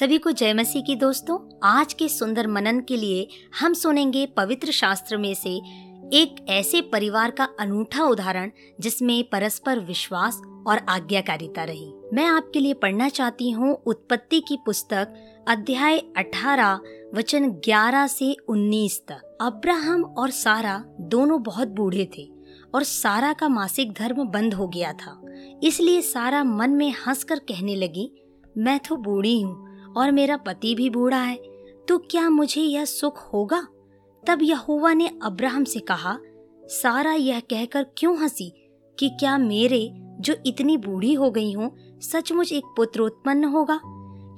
सभी को जय मसीह की दोस्तों, आज के सुंदर मनन के लिए हम सुनेंगे पवित्र शास्त्र में से एक ऐसे परिवार का अनूठा उदाहरण जिसमें परस्पर विश्वास और आज्ञाकारिता रही। मैं आपके लिए पढ़ना चाहती हूँ उत्पत्ति की पुस्तक अध्याय 18 वचन 11 से 19 तक। अब्राहम और सारा दोनों बहुत बूढ़े थे और सारा का मासिक धर्म बंद हो गया था। इसलिए सारा मन में हंसकर कहने लगी, मैं तो बूढ़ी हूँ और मेरा पति भी बूढ़ा है तो क्या मुझे यह सुख होगा? तब यहोवा ने अब्राहम से कहा, सारा यह कहकर क्यों हँसी कि क्या मेरे, जो इतनी बूढ़ी हो गई हूँ, सचमुच एक पुत्र उत्पन्न होगा?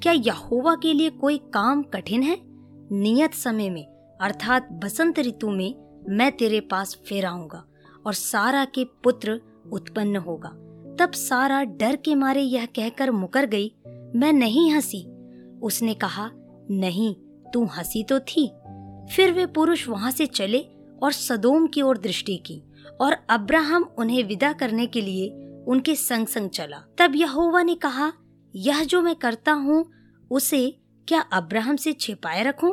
क्या यहोवा के लिए कोई काम कठिन है? नियत समय में, अर्थात बसंत ऋतु में, मैं तेरे पास फिर आऊँगा और सारा के पुत्र उत्पन्न होगा। तब सारा डर के मारे यह कहकर मुकर गई, मैं नहीं हँसी। उसने कहा, नहीं, तू हँसी तो थी। फिर वे पुरुष वहाँ से चले और सदोम की ओर दृष्टि की और अब्राहम उन्हें विदा करने के लिए उनके संग संग चला। तब यहोवा ने कहा, यह जो मैं करता हूँ, उसे क्या अब्राहम से छिपाए रखूँ?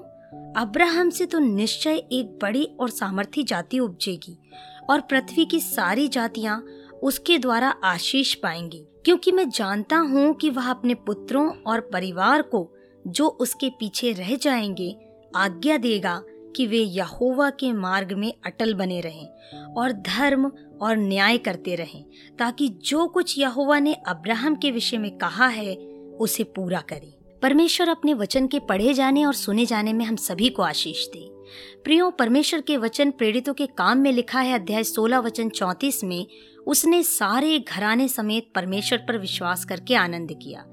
अब्राहम से तो निश्चय एक बड़ी और सामर्थी जाति उपजेगी और पृथ्वी की सारी जातियाँ उसके द्वारा आशीष पाएँगी। क्योंकि मैं जानता हूँ कि वह अपने पुत्रों और परिवार को जो उसके पीछे रह जाएँगे, आज्ञा देगा कि वे यहोवा के मार्ग में अटल बने रहें और धर्म और न्याय करते रहें, ताकि जो कुछ यहोवा ने अब्राहम के विषय में कहा है, उसे पूरा करे। परमेश्वर अपने वचन के पढ़े जाने और सुने जाने में हम सभी को आशीष दे। प्रियो, परमेश्वर के वचन प्रेरितों के काम में लिखा है अध्याय 16 वचन 34 में, उसने सारे घराने समेत परमेश्वर पर विश्वास करके आनंद किया।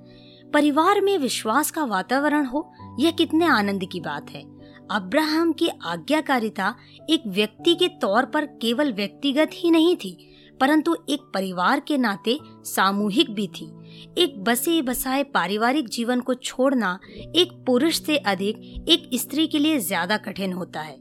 परिवार में विश्वास का वातावरण हो, यह कितने आनंद की बात है। अब्राहम की आज्ञाकारिता एक व्यक्ति के तौर पर केवल व्यक्तिगत ही नहीं थी, परंतु एक परिवार के नाते सामूहिक भी थी। एक बसे बसाए पारिवारिक जीवन को छोड़ना एक पुरुष से अधिक एक स्त्री के लिए ज़्यादा कठिन होता है।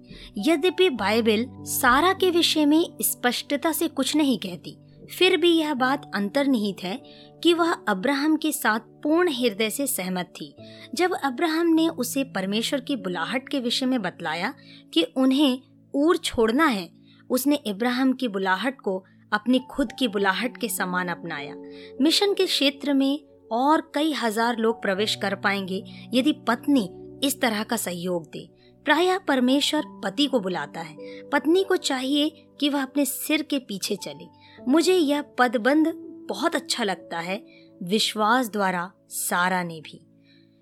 यद्यपि बाइबल सारा के विषय में स्पष्टता से कुछ नहीं कहती फिर भी यह बात अंतर्निहित है कि वह अब्राहम के साथ पूर्ण हृदय से सहमत थी। जब अब्राहम ने उसे परमेश्वर की बुलाहट के विषय में बतलाया कि उन्हें ऊर छोड़ना है, उसने इब्राहिम की बुलाहट को अपनी खुद की बुलाहट के समान अपनाया। मिशन के क्षेत्र में और कई हज़ार लोग प्रवेश कर पाएँगे यदि पत्नी इस तरह का सहयोग दे। प्राय परमेश्वर पति को बुलाता है। पत्नी को चाहिए कि वह अपने सिर के पीछे चले। मुझे यह पदबंध बहुत अच्छा लगता है, विश्वास द्वारा सारा ने भी।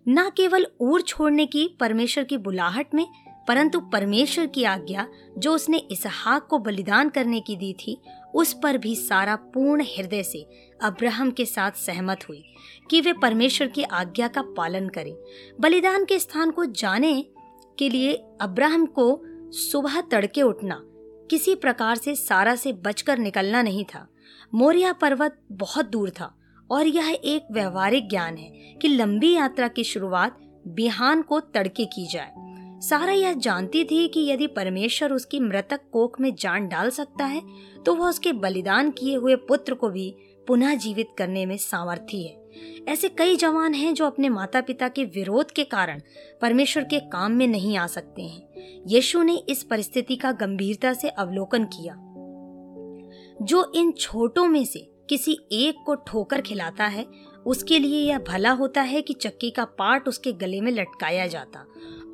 न केवल ऊर छोड़ने की परमेश्वर की बुलाहट में, परंतु परमेश्वर की आज्ञा जो उसने इसहाक को बलिदान करने की दी थी, उस पर भी सारा पूर्ण हृदय से अब्राहम के साथ सहमत हुई कि वे परमेश्वर की आज्ञा का पालन करें। बलिदान के स्थान को जाने के लिए अब्राहम को सुबह तड़के उठना किसी प्रकार से सारा से बचकर निकलना नहीं था। मोरिया पर्वत बहुत दूर था और यह एक व्यवहारिक ज्ञान है कि लंबी यात्रा की शुरुआत बिहान को तड़के की जाए। सारा यह जानती थी कि यदि परमेश्वर उसकी मृतक कोख में जान डाल सकता है तो वह उसके बलिदान किए हुए पुत्र को भी पुनः जीवित करने में सामर्थ्य है। ऐसे कई जवान हैं जो अपने माता पिता के विरोध के कारण परमेश्वर के काम में नहीं आ सकते हैं। यीशु ने इस परिस्थिति का गंभीरता से अवलोकन किया। जो इन छोटों में से किसी एक को ठोकर खिलाता है उसके लिए यह भला होता है कि चक्की का पार्ट उसके गले में लटकाया जाता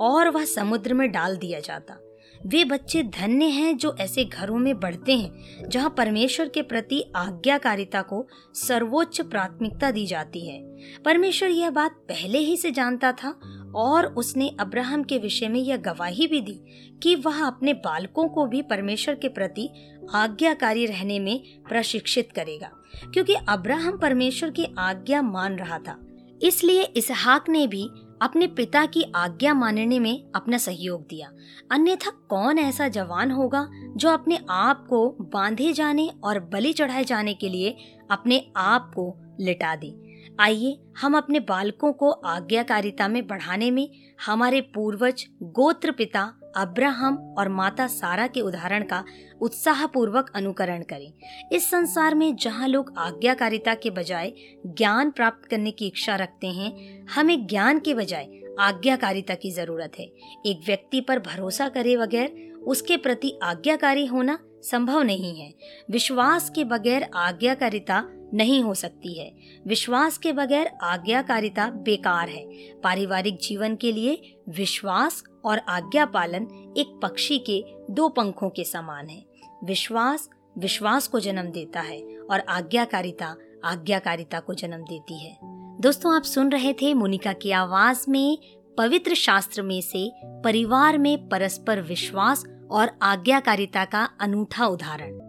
और वह समुद्र में डाल दिया जाता। वे बच्चे धन्य हैं जो ऐसे घरों में बढ़ते हैं, जहाँ परमेश्वर के प्रति आज्ञाकारिता को सर्वोच्च प्राथमिकता दी जाती है। परमेश्वर यह बात पहले ही से जानता था और उसने अब्राहम के विषय में यह गवाही भी दी कि वह अपने बालकों को भी परमेश्वर के प्रति आज्ञाकारी रहने में प्रशिक्षित करेगा, क्योंकि अब्राहम परमेश्वर की आज्ञा मान रहा था। इसलिए इसहाक ने भी अपने पिता की आज्ञा मानने में अपना सहयोग दिया। अन्यथा कौन ऐसा जवान होगा जो अपने आप को बांधे जाने और बलि चढ़ाए जाने के लिए अपने आप को लिटा दे? आइए, हम अपने बालकों को आज्ञाकारिता में बढ़ाने में हमारे पूर्वज, गोत्र पिता, अब्राहम और माता सारा के उदाहरण का उत्साह पूर्वक अनुकरण करें। इस संसार में जहाँ लोग आज्ञाकारिता के बजाय ज्ञान प्राप्त करने की इच्छा रखते हैं, हमें ज्ञान के बजाय आज्ञाकारिता की ज़रूरत है। एक व्यक्ति पर भरोसा करे बगैर उसके प्रति आज्ञाकारी होना संभव नहीं है। विश्वास के बगैर आज्ञाकारिता नहीं हो सकती है। विश्वास के बगैर आज्ञाकारिता बेकार है। पारिवारिक जीवन के लिए विश्वास और आज्ञा पालन एक पक्षी के दो पंखों के समान है। विश्वास विश्वास को जन्म देता है और आज्ञाकारिता आज्ञाकारिता को जन्म देती है। दोस्तों, आप सुन रहे थे मोनिका की आवाज़ में, पवित्र शास्त्र में से, परिवार में परस्पर विश्वास और आज्ञाकारिता का अनूठा उदाहरण।